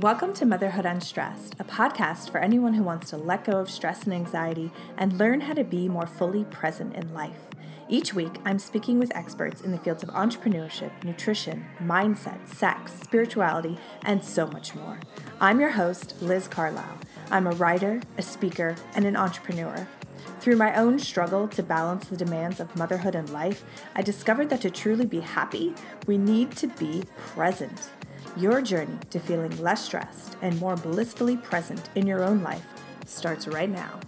Welcome to Motherhood Unstressed, a podcast for anyone who wants to let go of stress and anxiety and learn how to be more fully present in life. Each week, I'm speaking with experts in the fields of entrepreneurship, nutrition, mindset, sex, spirituality, and so much more. I'm your host, Liz Carlisle. I'm a writer, a speaker, and an entrepreneur. Through my own struggle to balance the demands of motherhood and life, I discovered that to truly be happy, we need to be present. Your journey to feeling less stressed and more blissfully present in your own life starts right now.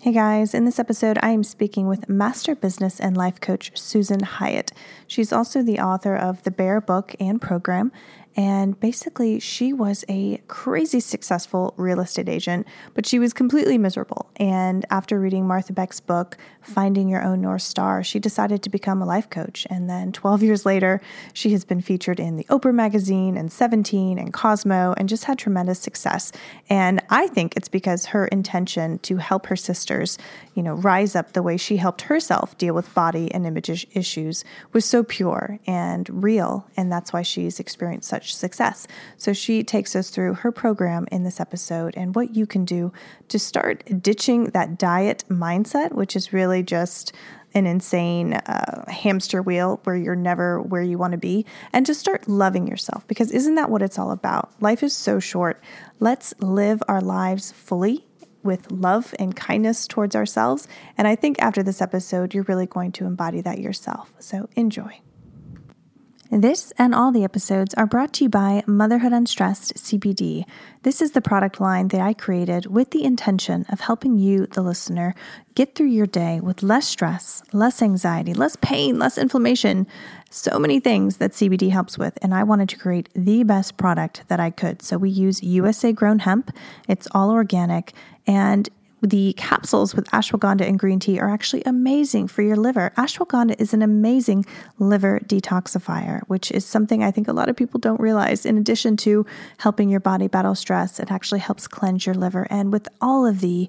Hey guys, in this episode, I am speaking with master business and life coach Susan Hyatt. She's also the author of the Bare book and program, and basically, she was a crazy successful real estate agent, but she was completely miserable. And after reading Martha Beck's book, Finding Your Own North Star, she decided to become a life coach. And then 12 years later, she has been featured in the Oprah magazine and 17 and Cosmo and just had tremendous success. And I think it's because her intention to help her sisters, you know, rise up the way she helped herself deal with body and image issues was so pure and real. And that's why she's experienced such success. So she takes us through her program in this episode and what you can do to start ditching that diet mindset, which is really just an insane uh, hamster wheel where you're never where you want to be, and just start loving yourself because isn't that what it's all about? Life is so short. Let's live our lives fully with love and kindness towards ourselves. And I think after this episode, you're really going to embody that yourself. So enjoy. This and all the episodes are brought to you by Motherhood Unstressed CBD. This is the product line that I created with the intention of helping you, the listener, get through your day with less stress, less anxiety, less pain, less inflammation, so many things that CBD helps with. And I wanted to create the best product that I could. So we use USA grown hemp, it's all organic, and the capsules with ashwagandha and green tea are actually amazing for your liver. Ashwagandha is an amazing liver detoxifier, which is something I think a lot of people don't realize. In addition to helping your body battle stress, it actually helps cleanse your liver. And with all of the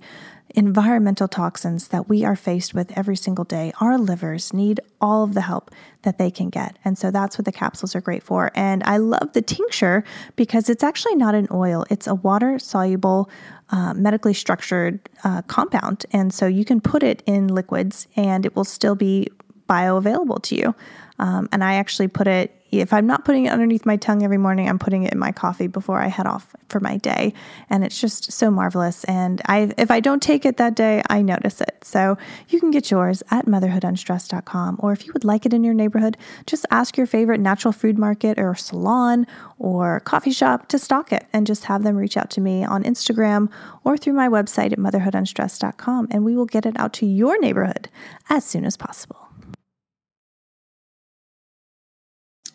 environmental toxins that we are faced with every single day, our livers need all of the help that they can get. And so that's what the capsules are great for. And I love the tincture because it's actually not an oil, it's a water soluble, uh, medically structured uh, compound. And so you can put it in liquids and it will still be bioavailable to you. Um, and I actually put it if I'm not putting it underneath my tongue every morning, I'm putting it in my coffee before I head off for my day. And it's just so marvelous. And I, if I don't take it that day, I notice it. So you can get yours at motherhoodunstressed.com. Or if you would like it in your neighborhood, just ask your favorite natural food market or salon or coffee shop to stock it and just have them reach out to me on Instagram or through my website at motherhoodunstressed.com. And we will get it out to your neighborhood as soon as possible.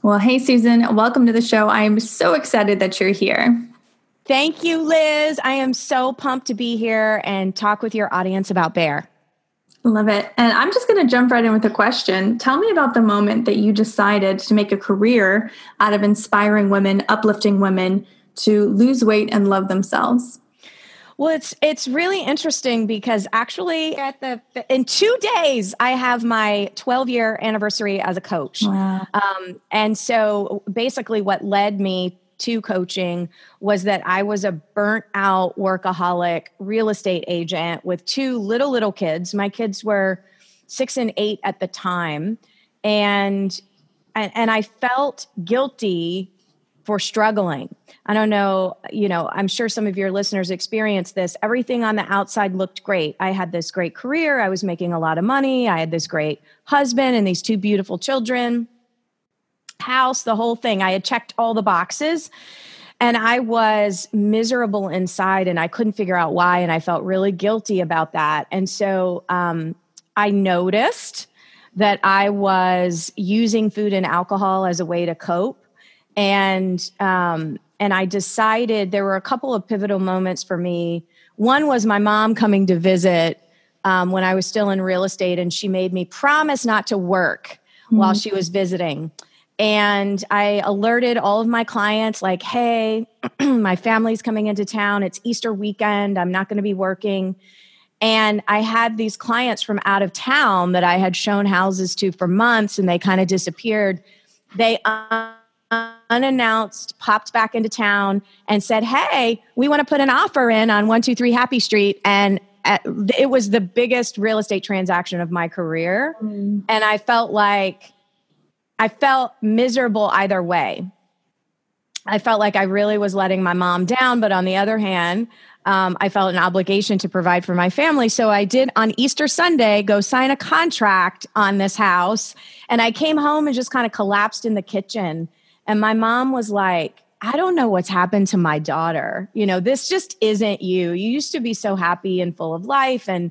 Well, hey, Susan, welcome to the show. I am so excited that you're here. Thank you, Liz. I am so pumped to be here and talk with your audience about Bare. Love it. And I'm just going to jump right in with a question. Tell me about the moment that you decided to make a career out of inspiring women, uplifting women to lose weight and love themselves. Well, it's it's really interesting because actually at the in two days I have my 12 year anniversary as a coach. Wow. Um, and so basically, what led me to coaching was that I was a burnt out workaholic real estate agent with two little little kids. My kids were six and eight at the time, and and, and I felt guilty for struggling. I don't know, you know, I'm sure some of your listeners experienced this. Everything on the outside looked great. I had this great career, I was making a lot of money, I had this great husband and these two beautiful children, house, the whole thing. I had checked all the boxes. and I was miserable inside and I couldn't figure out why. And I felt really guilty about that. And so um, I noticed that I was using food and alcohol as a way to cope. And, um, and I decided there were a couple of pivotal moments for me. One was my mom coming to visit um, when I was still in real estate, and she made me promise not to work mm-hmm. while she was visiting and I alerted all of my clients, like, hey, my family's coming into town. It's Easter weekend. I'm not going to be working. And I had these clients from out of town that I had shown houses to for months and they kind of disappeared. They unannounced popped back into town and said, Hey, we want to put an offer in on 123 Happy Street. And it was the biggest real estate transaction of my career. Mm. And I felt like, I felt miserable either way. I felt like I really was letting my mom down, but on the other hand, um, I felt an obligation to provide for my family. So I did on Easter Sunday go sign a contract on this house. And I came home and just kind of collapsed in the kitchen. And my mom was like, I don't know what's happened to my daughter. You know, this just isn't you. You used to be so happy and full of life and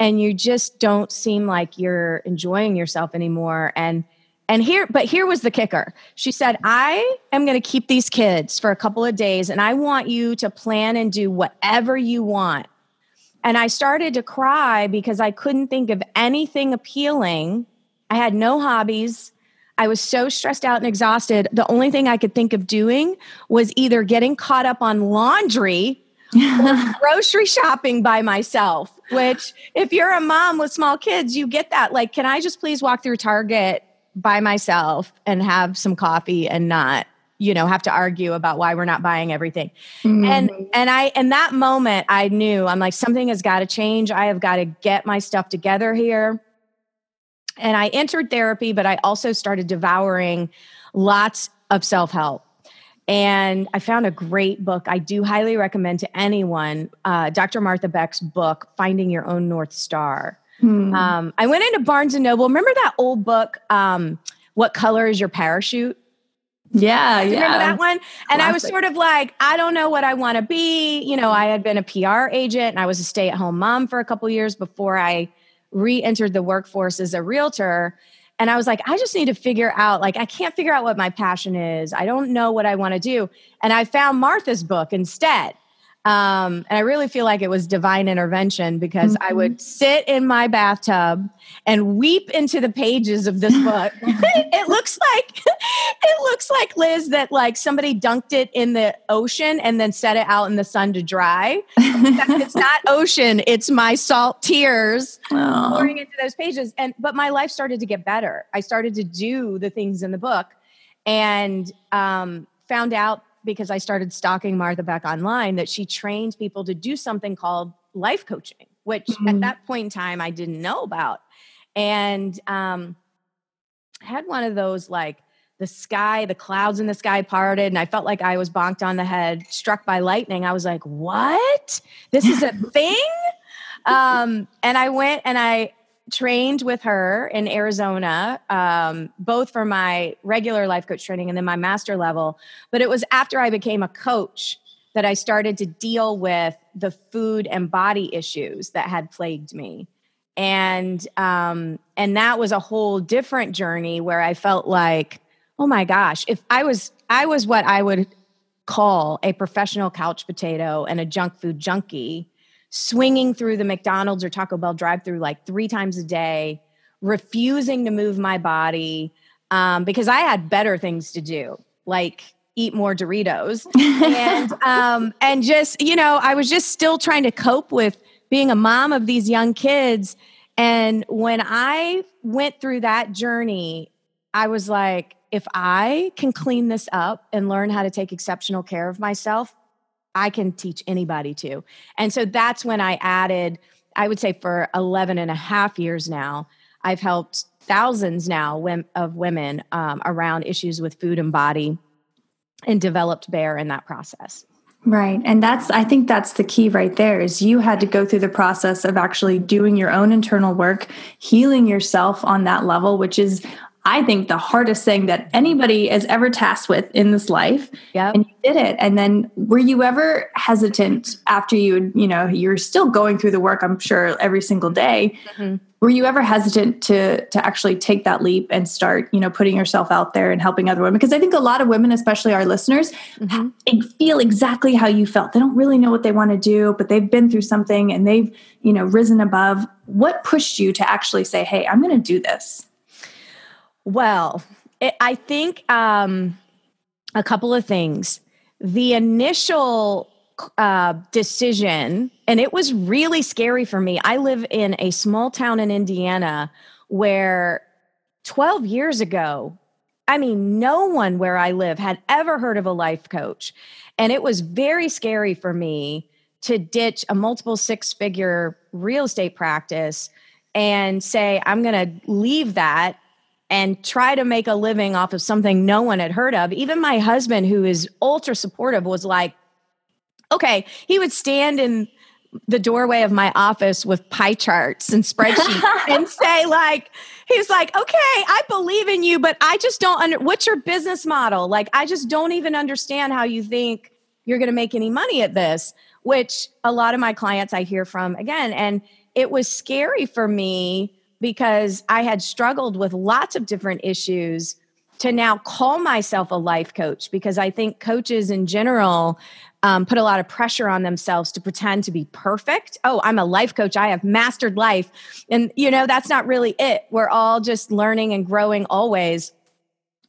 and you just don't seem like you're enjoying yourself anymore. And and here, but here was the kicker. She said, I am going to keep these kids for a couple of days and I want you to plan and do whatever you want. And I started to cry because I couldn't think of anything appealing. I had no hobbies. I was so stressed out and exhausted. The only thing I could think of doing was either getting caught up on laundry or grocery shopping by myself, which, if you're a mom with small kids, you get that. Like, can I just please walk through Target by myself and have some coffee and not you know have to argue about why we're not buying everything mm-hmm. and and i in that moment i knew i'm like something has got to change i have got to get my stuff together here and i entered therapy but i also started devouring lots of self-help and i found a great book i do highly recommend to anyone uh, dr martha beck's book finding your own north star Hmm. Um, I went into Barnes and Noble. Remember that old book, um, What Color is Your Parachute? Yeah, yeah. Remember that one? And Classic. I was sort of like, I don't know what I want to be. You know, I had been a PR agent and I was a stay at home mom for a couple years before I re entered the workforce as a realtor. And I was like, I just need to figure out, like, I can't figure out what my passion is. I don't know what I want to do. And I found Martha's book instead. Um, and I really feel like it was divine intervention because mm-hmm. I would sit in my bathtub and weep into the pages of this book. it looks like it looks like Liz that like somebody dunked it in the ocean and then set it out in the sun to dry. it's not ocean; it's my salt tears Aww. pouring into those pages. And but my life started to get better. I started to do the things in the book, and um, found out because I started stalking Martha Beck online that she trains people to do something called life coaching, which mm-hmm. at that point in time I didn't know about. And um, I had one of those like the sky, the clouds in the sky parted, and I felt like I was bonked on the head, struck by lightning. I was like, what? This is a thing? um, and I went and I trained with her in Arizona, um, both for my regular life coach training and then my master level. But it was after I became a coach that I started to deal with the food and body issues that had plagued me. And um, and that was a whole different journey where I felt like, oh my gosh, if I was I was what I would call a professional couch potato and a junk food junkie swinging through the McDonald's or Taco Bell drive through like three times a day, refusing to move my body um, because I had better things to do, like eat more Doritos. and um, and just, you know, I was just still trying to cope with being a mom of these young kids. And when I went through that journey, I was like, if I can clean this up and learn how to take exceptional care of myself, I can teach anybody to. And so that's when I added, I would say for 11 and a half years now, I've helped thousands now of women um, around issues with food and body and developed bare in that process. Right. And that's, I think that's the key right there is you had to go through the process of actually doing your own internal work, healing yourself on that level, which is I think, the hardest thing that anybody is ever tasked with in this life. Yep. And you did it. And then were you ever hesitant after you, you know, you're still going through the work, I'm sure, every single day. Mm-hmm were you ever hesitant to to actually take that leap and start you know putting yourself out there and helping other women because i think a lot of women especially our listeners mm-hmm. feel exactly how you felt they don't really know what they want to do but they've been through something and they've you know risen above what pushed you to actually say hey i'm going to do this well it, i think um a couple of things the initial uh, decision, and it was really scary for me. I live in a small town in Indiana where 12 years ago, I mean, no one where I live had ever heard of a life coach. And it was very scary for me to ditch a multiple six figure real estate practice and say, I'm going to leave that and try to make a living off of something no one had heard of. Even my husband, who is ultra supportive, was like, okay, he would stand in the doorway of my office with pie charts and spreadsheets and say like he's like okay i believe in you but i just don't under what's your business model like i just don't even understand how you think you're going to make any money at this which a lot of my clients i hear from again and it was scary for me because i had struggled with lots of different issues to now call myself a life coach because i think coaches in general um, put a lot of pressure on themselves to pretend to be perfect. Oh, I'm a life coach. I have mastered life. And, you know, that's not really it. We're all just learning and growing always.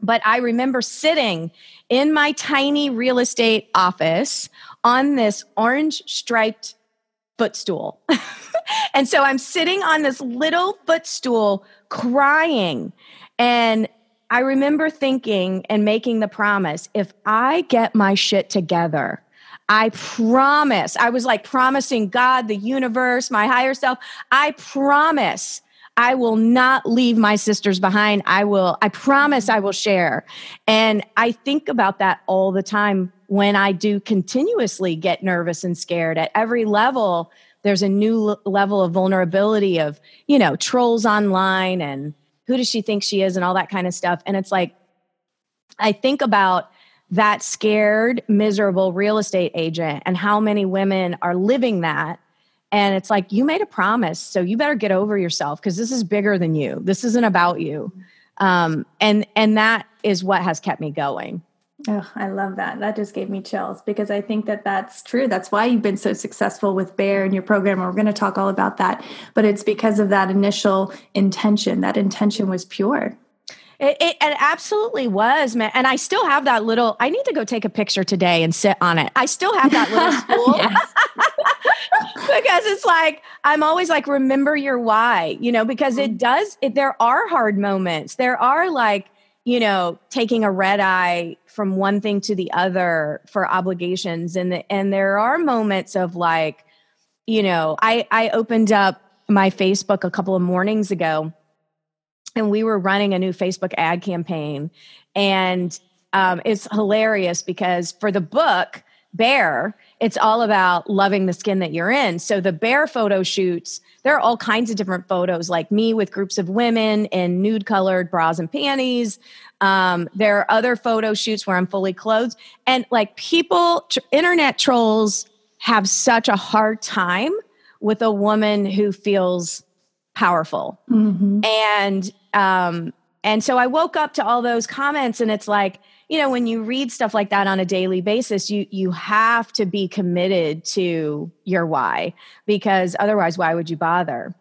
But I remember sitting in my tiny real estate office on this orange striped footstool. and so I'm sitting on this little footstool crying. And I remember thinking and making the promise if I get my shit together, I promise. I was like promising God, the universe, my higher self. I promise I will not leave my sisters behind. I will, I promise I will share. And I think about that all the time when I do continuously get nervous and scared at every level. There's a new level of vulnerability of, you know, trolls online and who does she think she is and all that kind of stuff. And it's like, I think about that scared, miserable real estate agent and how many women are living that. And it's like, you made a promise, so you better get over yourself because this is bigger than you. This isn't about you. Um, and and that is what has kept me going. Oh, I love that. That just gave me chills because I think that that's true. That's why you've been so successful with Bare and your program. We're going to talk all about that. But it's because of that initial intention. That intention was pure. It, it, it, absolutely was, man. And I still have that little, I need to go take a picture today and sit on it. I still have that little stool. because it's like, I'm always like, remember your why, you know, because it mm-hmm. does, it, there are hard moments. There are like, you know, taking a red eye from one thing to the other for obligations. And, the, and there are moments of like, you know, I, I opened up my Facebook a couple of mornings ago and we were running a new Facebook ad campaign. And um, it's hilarious because for the book, Bare, it's all about loving the skin that you're in. So the bare photo shoots, there are all kinds of different photos, like me with groups of women in nude colored bras and panties. Um, there are other photo shoots where I'm fully clothed. And like people, tr- internet trolls have such a hard time with a woman who feels powerful. Mm-hmm. And um, and so I woke up to all those comments, and it's like, you know, when you read stuff like that on a daily basis, you you have to be committed to your why because otherwise, why would you bother?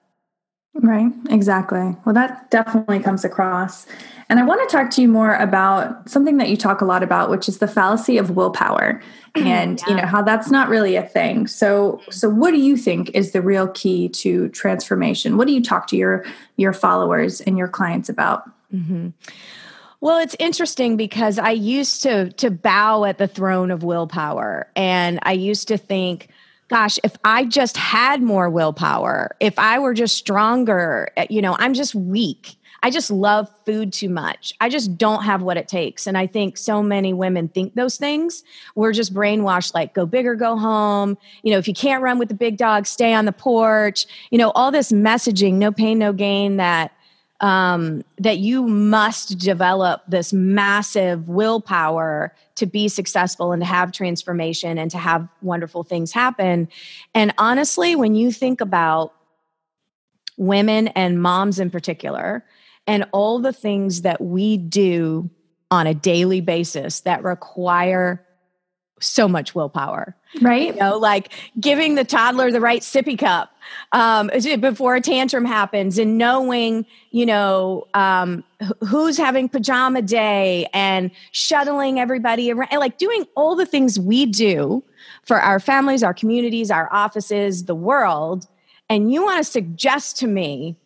Right, exactly. Well, that definitely comes across. And I want to talk to you more about something that you talk a lot about, which is the fallacy of willpower and yeah. you know how that's not really a thing. So so what do you think is the real key to transformation? What do you talk to your your followers and your clients about? Mm-hmm. Well, it's interesting because I used to to bow at the throne of willpower and I used to think gosh, if I just had more willpower, if I were just stronger, eh, you know, I'm just weak. I just love food too much. I just don't have what it takes. And I think so many women think those things. We're just brainwashed like go big or go home. You know, if you can't run with the big dog, stay on the porch. You know, all this messaging, no pain, no gain that um, that you must develop this massive willpower to be successful and to have transformation and to have wonderful things happen. And honestly, when you think about women and moms in particular, and all the things that we do on a daily basis that require so much willpower. Right? You know like giving the toddler the right sippy cup um, before a tantrum happens and knowing you know um, who's having pajama day and shuttling everybody around and like doing all the things we do for our families our communities our offices the world. And you want to suggest to me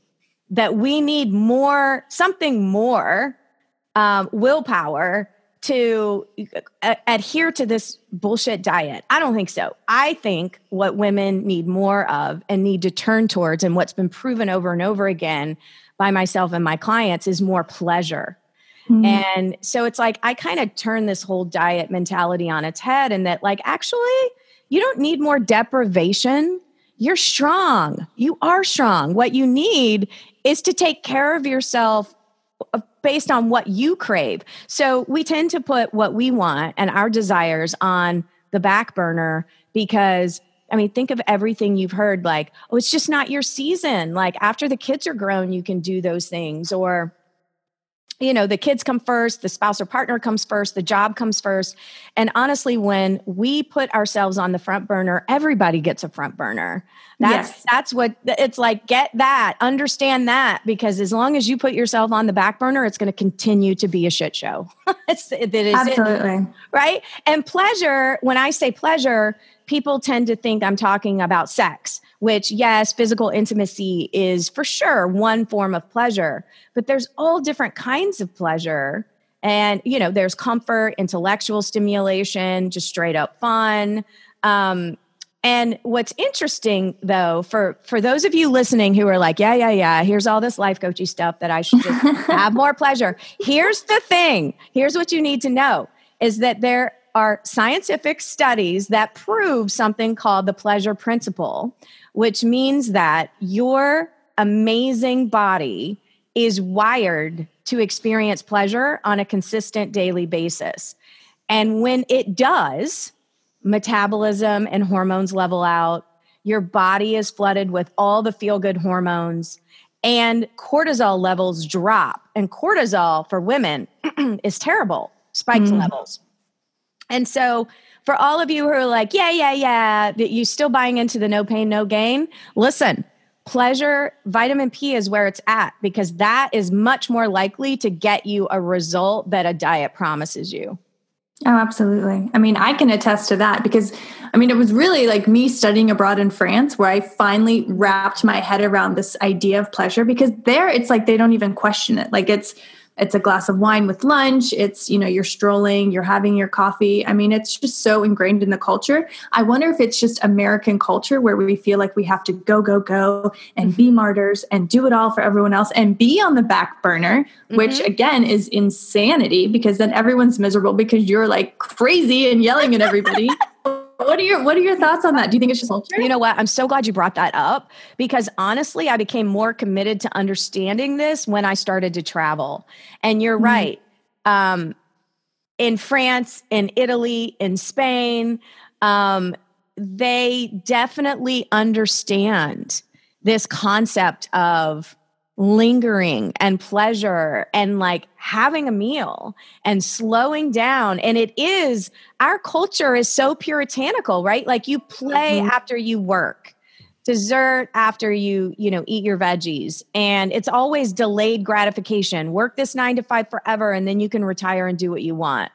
that we need more something more um, willpower to uh, adhere to this bullshit diet. I don't think so. I think what women need more of and need to turn towards, and what's been proven over and over again by myself and my clients, is more pleasure. Mm-hmm. And so it's like I kind of turn this whole diet mentality on its head, and that, like, actually, you don't need more deprivation. You're strong. You are strong. What you need is to take care of yourself based on what you crave. So we tend to put what we want and our desires on the back burner because I mean, think of everything you've heard like, oh, it's just not your season. Like, after the kids are grown, you can do those things. Or, you know, the kids come first, the spouse or partner comes first, the job comes first. And honestly, when we put ourselves on the front burner, everybody gets a front burner. That's yes. that's what it's like. Get that, understand that, because as long as you put yourself on the back burner, it's going to continue to be a shit show. it's, it is absolutely it, right. And pleasure. When I say pleasure, people tend to think I'm talking about sex. Which, yes, physical intimacy is for sure one form of pleasure, but there's all different kinds of pleasure. And, you know, there's comfort, intellectual stimulation, just straight up fun. Um, and what's interesting though, for for those of you listening who are like, yeah, yeah, yeah, here's all this life coachy stuff that I should just have more pleasure. Here's the thing. Here's what you need to know is that there are scientific studies that prove something called the pleasure principle, which means that your amazing body is wired to experience pleasure on a consistent daily basis. And when it does, metabolism and hormones level out. Your body is flooded with all the feel good hormones, and cortisol levels drop. And cortisol for women is terrible, spiked mm. levels. And so, for all of you who are like, yeah, yeah, yeah, that you still buying into the no pain, no gain, listen, pleasure, vitamin P is where it's at because that is much more likely to get you a result that a diet promises you. Oh, absolutely. I mean, I can attest to that because I mean, it was really like me studying abroad in France where I finally wrapped my head around this idea of pleasure because there it's like they don't even question it. Like it's it's a glass of wine with lunch it's you know you're strolling you're having your coffee. I mean it's just so ingrained in the culture. I wonder if it's just american culture where we feel like we have to go go go and be martyrs and do it all for everyone else and be on the back burner mm-hmm. which again is insanity because then everyone's miserable because you're like crazy and yelling at everybody what are your what are your thoughts on that? Do you think it's just culture? You know what? I'm so glad you brought that up because honestly, I became more committed to understanding this when I started to travel. And you're mm-hmm. right. Um, in France, in Italy, in Spain, um, they definitely understand this concept of lingering and pleasure and like having a meal and slowing down. And it is our culture is so puritanical right? Like you play mm-hmm. after you work dessert after you you know eat your veggies. And it's always delayed gratification. Work this 9 to 5 forever and then you can retire and do what you want.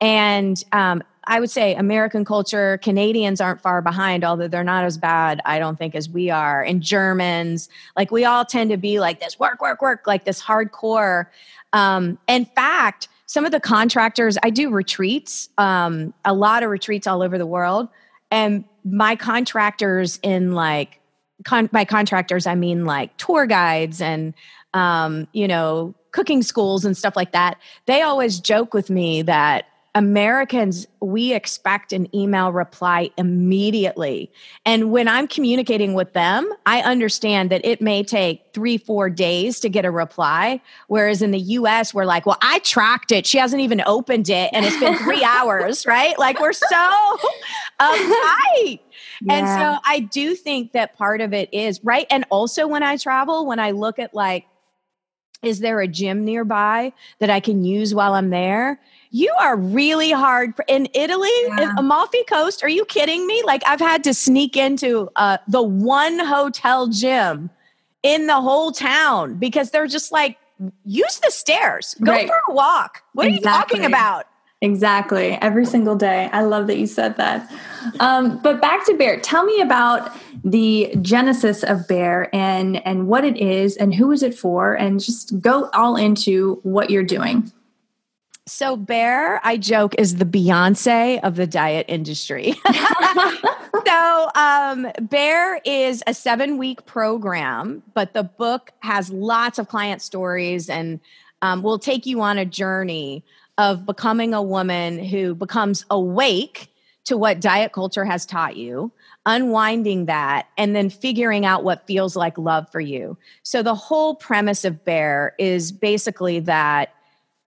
And um, I would say American culture, Canadians aren't far behind, although they're not as bad, I don't think, as we are. And Germans, like we all tend to be like this work, work, work, like this hardcore. Um, in fact, some of the contractors, I do retreats, um, a lot of retreats all over the world. And my contractors in like, con- by contractors, I mean like tour guides and, um, you know, cooking schools and stuff like that. They always joke with me that Americans, we expect an email reply immediately. And when I'm communicating with them, I understand that it may take three, four days to get a reply. Whereas in the US, we're like, well, I tracked it. She hasn't even opened it and it's been three hours, right? Like we're so uptight. Yeah. And so I do think that part of it is, right? And also when I travel, when I look at like, is there a gym nearby that I can use while I'm there? You are really hard in Italy, yeah. Amalfi Coast. Are you kidding me? Like I've had to sneak into uh, the one hotel gym in the whole town because they're just like, use the stairs, go right. for a walk. What exactly. are you talking about? Exactly. Every single day. I love that you said that. Um, but back to Bare. Tell me about the genesis of Bare and and what it is and who is it for, and just go all into what you're doing. So Bare, I joke, is the Beyonce of the diet industry. so um, Bare is a seven week program, but the book has lots of client stories and um, will take you on a journey of becoming a woman who becomes awake to what diet culture has taught you, unwinding that, and then figuring out what feels like love for you. So, the whole premise of Bare is basically that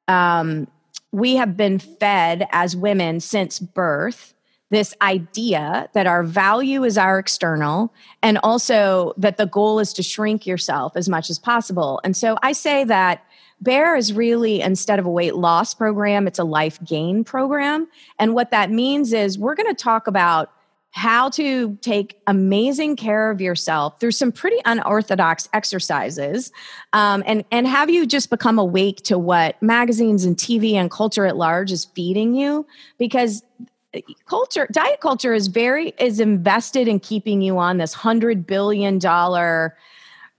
um, we have been fed as women since birth this idea that our value is our external and also that the goal is to shrink yourself as much as possible. And so I say that Bare is really, instead of a weight loss program, it's a life gain program. And what that means is we're going to talk about how to take amazing care of yourself through some pretty unorthodox exercises um, and, and have you just become awake to what magazines and TV and culture at large is feeding you. Because uh, culture diet culture is very is invested in keeping you on this hundred billion dollar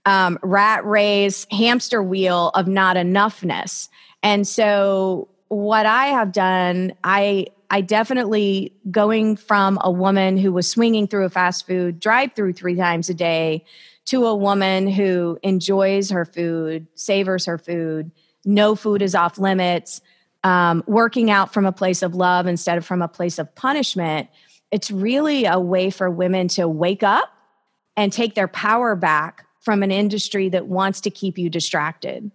um, rat race, hamster wheel of not enoughness. And so, what I have done, I I definitely going from a woman who was swinging through a fast food drive through three times a day to a woman who enjoys her food, savors her food, no food is off limits, um, working out from a place of love instead of from a place of punishment. It's really a way for women to wake up and take their power back from an industry that wants to keep you distracted.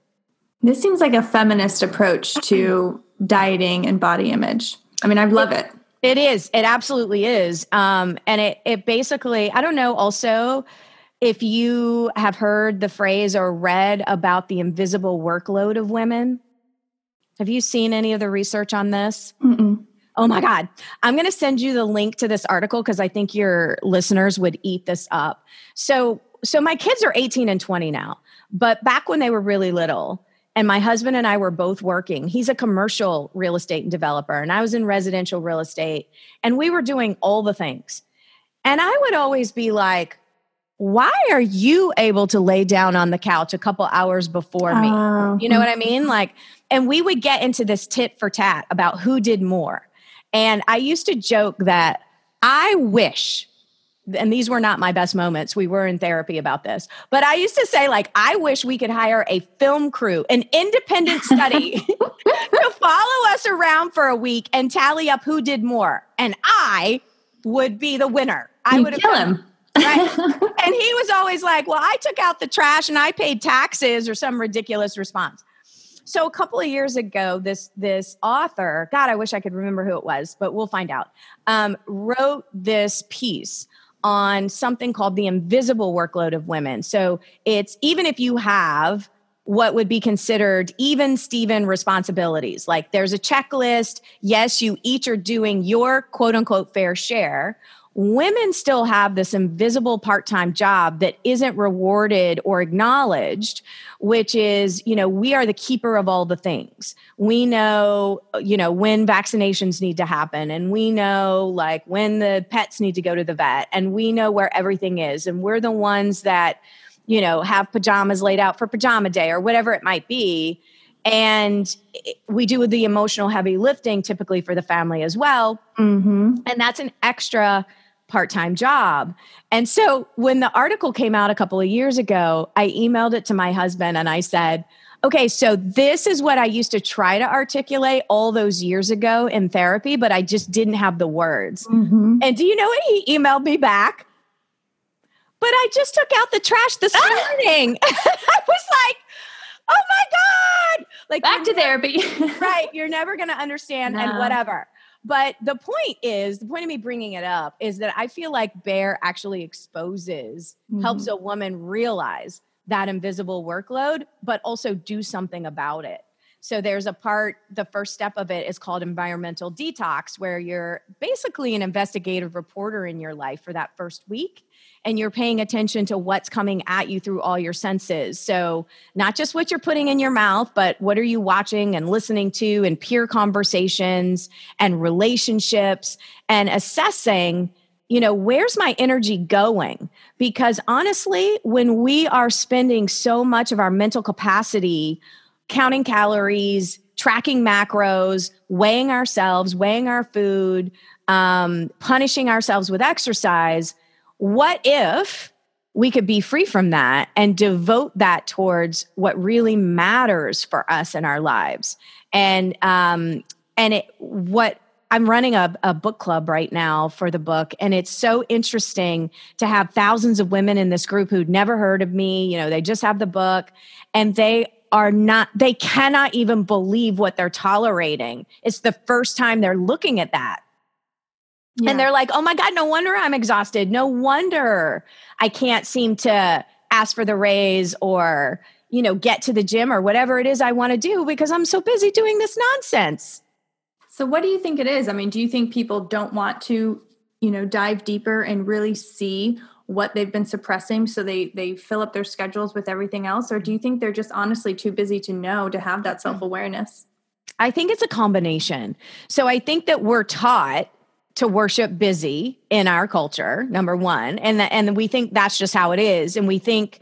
This seems like a feminist approach to dieting and body image. I mean, I love it. It is. It absolutely is. Um, and it it basically, I don't know. Also, if you have heard the phrase or read about the invisible workload of women, have you seen any of the research on this? Mm-mm. Oh my God. I'm going to send you the link to this article because I think your listeners would eat this up. So, so my kids are 18 and 20 now, but back when they were really little, and my husband and I were both working. He's a commercial real estate developer, and I was in residential real estate, and we were doing all the things. And I would always be like, why are you able to lay down on the couch a couple hours before me? Uh, you know what I mean? Like, and we would get into this tit for tat about who did more. And I used to joke that I wish and these were not my best moments. We were in therapy about this. But I used to say, like, I wish we could hire a film crew, an independent study to follow us around for a week and tally up who did more. And I would be the winner. I would kill him. Right. and he was always like, Well, I took out the trash and I paid taxes or some ridiculous response. So a couple of years ago, this this author, God, I wish I could remember who it was, but we'll find out. Um, wrote this piece on something called the invisible workload of women. So it's even if you have what would be considered even Steven responsibilities, like there's a checklist. Yes, you each are doing your quote unquote fair share women still have this invisible part-time job that isn't rewarded or acknowledged which is you know we are the keeper of all the things. We know you know when vaccinations need to happen and we know like when the pets need to go to the vet and we know where everything is and we're the ones that you know have pajamas laid out for pajama day or whatever it might be. And we do the emotional heavy lifting typically for the family as well. Mm-hmm. and that's an extra part-time job and so when the article came out a couple of years ago i emailed it to my husband and i said Okay, so this is what I used to try to articulate all those years ago in therapy, but I just didn't have the words. Mm-hmm. And do you know what he emailed me back? But I just took out the trash this morning. I was like, oh my God. Like back to therapy. right. You're never going to understand no. and whatever. But the point is, the point of me bringing it up is that I feel like Bare actually exposes, mm-hmm. helps a woman realize that invisible workload, but also do something about it. So there's a part, the first step of it is called environmental detox, where you're basically an investigative reporter in your life for that first week. And you're paying attention to what's coming at you through all your senses. So, not just what you're putting in your mouth, but what are you watching and listening to, and peer conversations and relationships, and assessing you know, where's my energy going? Because honestly, when we are spending so much of our mental capacity counting calories, tracking macros, weighing ourselves, weighing our food, um, punishing ourselves with exercise, what if we could be free from that and devote that towards what really matters for us in our lives? And um, and it what I'm running a, a book club right now for the book, and it's so interesting to have thousands of women in this group who'd never heard of me. You know, they just have the book, and they are not, they cannot even believe what they're tolerating. It's the first time they're looking at that. Yeah. And they're like, oh my God, no wonder I'm exhausted. No wonder I can't seem to ask for the raise or, you know, get to the gym or whatever it is I want to do because I'm so busy doing this nonsense. So what do you think it is? I mean, do you think people don't want to, you know, dive deeper and really see what they've been suppressing so they they fill up their schedules with everything else or do you think they're just honestly too busy to know to have that mm-hmm. self-awareness? I think it's a combination. So I think that we're taught to worship busy in our culture, number 1, and the, and we think that's just how it is and we think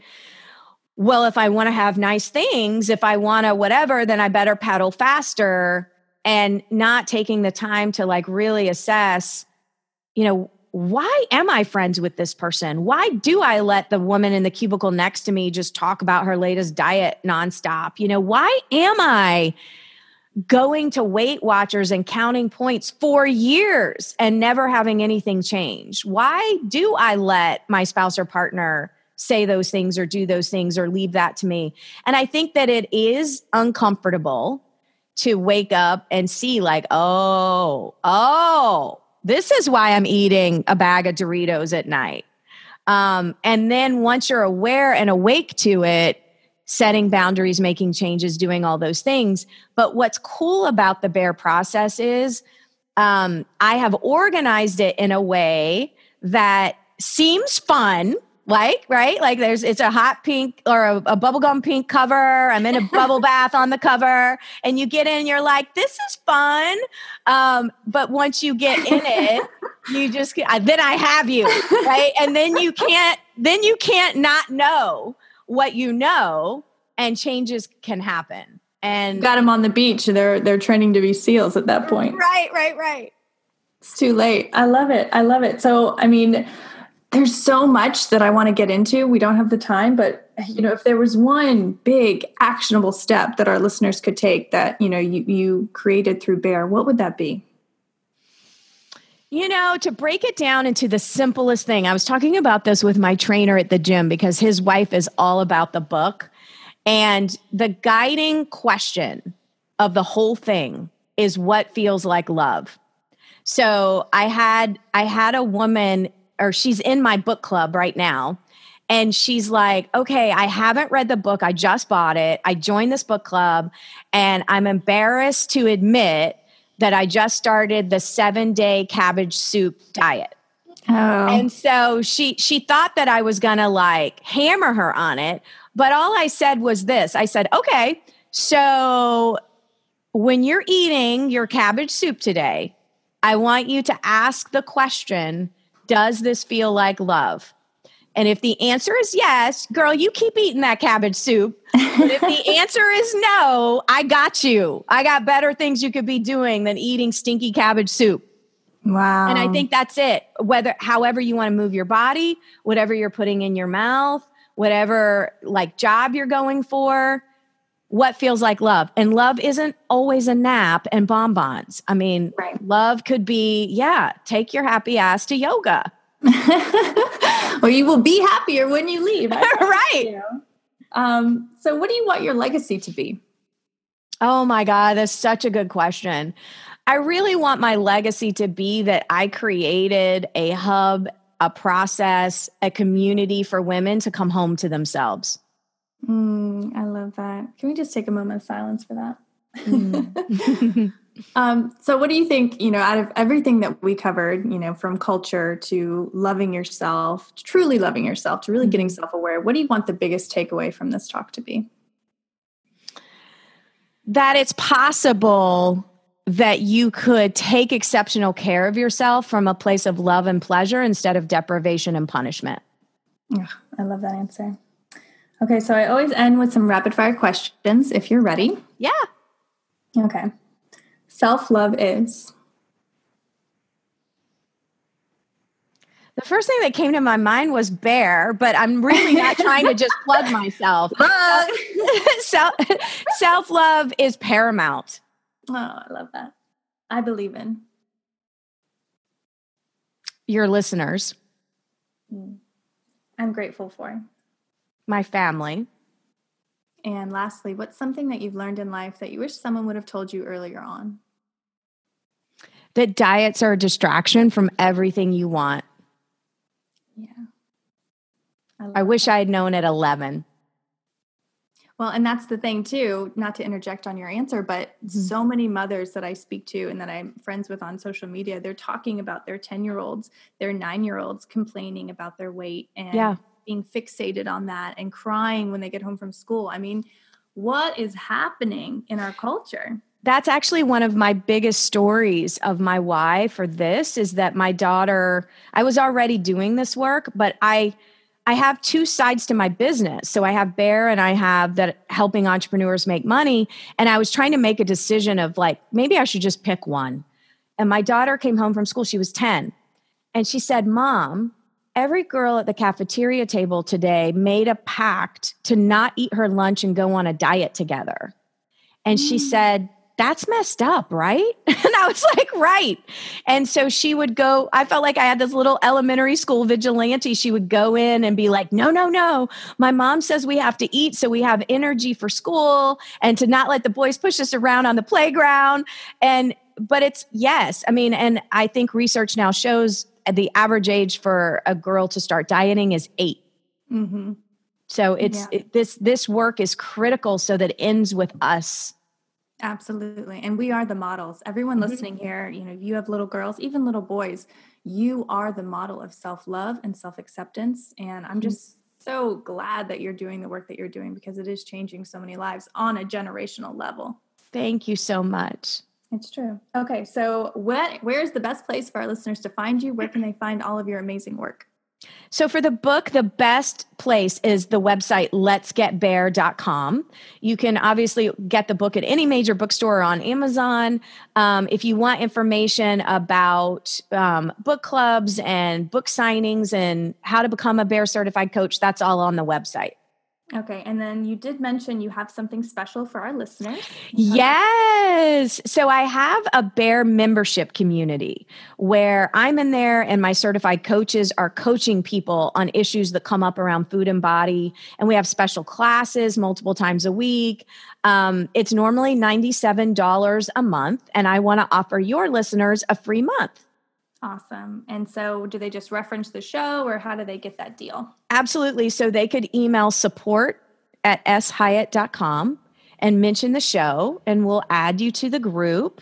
well, if I want to have nice things, if I want to whatever, then I better paddle faster and not taking the time to like really assess, you know, why am I friends with this person? Why do I let the woman in the cubicle next to me just talk about her latest diet nonstop? You know, why am I going to Weight Watchers and counting points for years and never having anything change? Why do I let my spouse or partner say those things or do those things or leave that to me? And I think that it is uncomfortable to wake up and see, like, oh, oh, this is why I'm eating a bag of Doritos at night. Um, and then once you're aware and awake to it, setting boundaries, making changes, doing all those things. But what's cool about the bare process is um, I have organized it in a way that seems fun like right? Like there's it's a hot pink or a, a bubblegum pink cover. I'm in a bubble bath on the cover. And you get in you're like this is fun. Um, but once you get in it you just then i have you right? And then you can't then you can't not know what you know and changes can happen. And got them on the beach. They're they're training to be seals at that point. Right right right. It's too late. I love it. I love it. So i mean there's so much that I want to get into. We don't have the time, but you know, if there was one big actionable step that our listeners could take that, you know, you, you created through Bare, what would that be? You know, to break it down into the simplest thing, I was talking about this with my trainer at the gym because his wife is all about the book. And the guiding question of the whole thing is what feels like love. So I had I had a woman or she's in my book club right now. And she's like, okay, I haven't read the book. I just bought it. I joined this book club and I'm embarrassed to admit that I just started the seven day cabbage soup diet. Oh. And so she she thought that I was gonna like hammer her on it, but all I said was this. I said, okay, so when you're eating your cabbage soup today, I want you to ask the question does this feel like love? And if the answer is yes, girl, you keep eating that cabbage soup. But if the answer is no, I got you. I got better things you could be doing than eating stinky cabbage soup. Wow. And I think that's it. Whether however you want to move your body, whatever you're putting in your mouth, whatever like job you're going for, what feels like love. And love isn't always a nap and bonbons. I mean, right. love could be, yeah, take your happy ass to yoga. or you will be happier when you leave. right. You. Um, so, what do you want your legacy to be? Oh my God, that's such a good question. I really want my legacy to be that I created a hub, a process, a community for women to come home to themselves. Mm, I love that. Can we just take a moment of silence for that? Mm. um, so, what do you think? You know, out of everything that we covered, you know, from culture to loving yourself, to truly loving yourself, to really getting mm-hmm. self aware, what do you want the biggest takeaway from this talk to be? That it's possible that you could take exceptional care of yourself from a place of love and pleasure instead of deprivation and punishment. Oh, I love that answer. Okay, so I always end with some rapid fire questions if you're ready. Yeah. Okay. Self love is. The first thing that came to my mind was bare, but I'm really not trying to just plug myself. Self love is paramount. Oh, I love that. I believe in your listeners. Hmm. I'm grateful for my family. And lastly, what's something that you've learned in life that you wish someone would have told you earlier on? That diets are a distraction from everything you want. Yeah. I, I wish. I had known at 11. Well, and that's the thing too, not to interject on your answer, but mm-hmm. so many mothers that I speak to and that I'm friends with on social media, they're talking about their 10 year olds, their nine year olds complaining about their weight and yeah being fixated on that and crying when they get home from school. I mean, what is happening in our culture? That's actually one of my biggest stories of my why for this is that my daughter, I was already doing this work, but I I have two sides to my business. So I have Bare and I have that helping entrepreneurs make money. And I was trying to make a decision of like, maybe I should just pick one. And my daughter came home from school, she was 10. And she said, Mom, every girl at the cafeteria table today made a pact to not eat her lunch and go on a diet together. And mm. she said, that's messed up, right? and I was like, right. And so she would go, I felt like I had this little elementary school vigilante. She would go in and be like, no, no, no. My mom says we have to eat so we have energy for school and to not let the boys push us around on the playground. And, but it's yes. I mean, and I think research now shows the average age for a girl to start dieting is 8 mm-hmm. So it's yeah. it, this this work is critical so that it ends with us. Absolutely, and we are the models. Everyone mm-hmm. listening here, you know, you have little girls, even little boys. You are the model of self love and self acceptance, and I'm mm-hmm. just so glad that you're doing the work that you're doing because it is changing so many lives on a generational level. Thank you so much. It's true. Okay, so what where's the best place for our listeners to find you? Where can they find all of your amazing work? So for the book, the best place is the website letsgetbare.com. You can obviously get the book at any major bookstore or on Amazon. Um, if you want information about um, book clubs and book signings and how to become a bare certified coach, that's all on the website. Okay. And then you did mention you have something special for our listeners. Yes. So I have a Bare membership community where I'm in there and my certified coaches are coaching people on issues that come up around food and body. And we have special classes multiple times a week. Um, it's normally $97 a month. And I want to offer your listeners a free month. Awesome. And so, do they just reference the show or how do they get that deal? Absolutely. So, they could email support at shyatt.com and mention the show, and we'll add you to the group.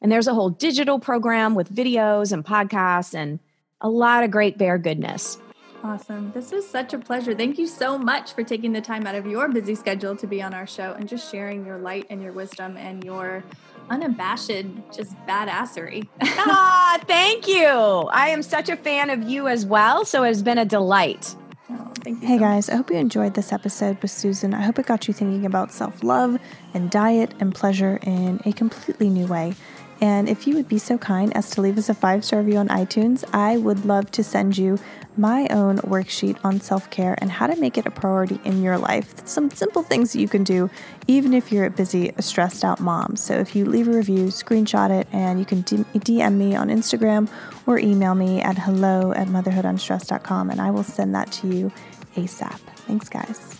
And there's a whole digital program with videos and podcasts and a lot of great bare goodness. Awesome. This is such a pleasure. Thank you so much for taking the time out of your busy schedule to be on our show and just sharing your light and your wisdom and your unabashed just badassery. ah, thank you. I am such a fan of you as well. So it has been a delight. Oh, hey so guys, I hope you enjoyed this episode with Susan. I hope it got you thinking about self love and diet and pleasure in a completely new way. And if you would be so kind as to leave us a five star review on iTunes, I would love to send you my own worksheet on self care and how to make it a priority in your life. Some simple things that you can do, even if you're a busy, stressed out mom. So if you leave a review, screenshot it, and you can DM me on Instagram or email me at hello at motherhoodunstressed.com, and I will send that to you ASAP. Thanks, guys.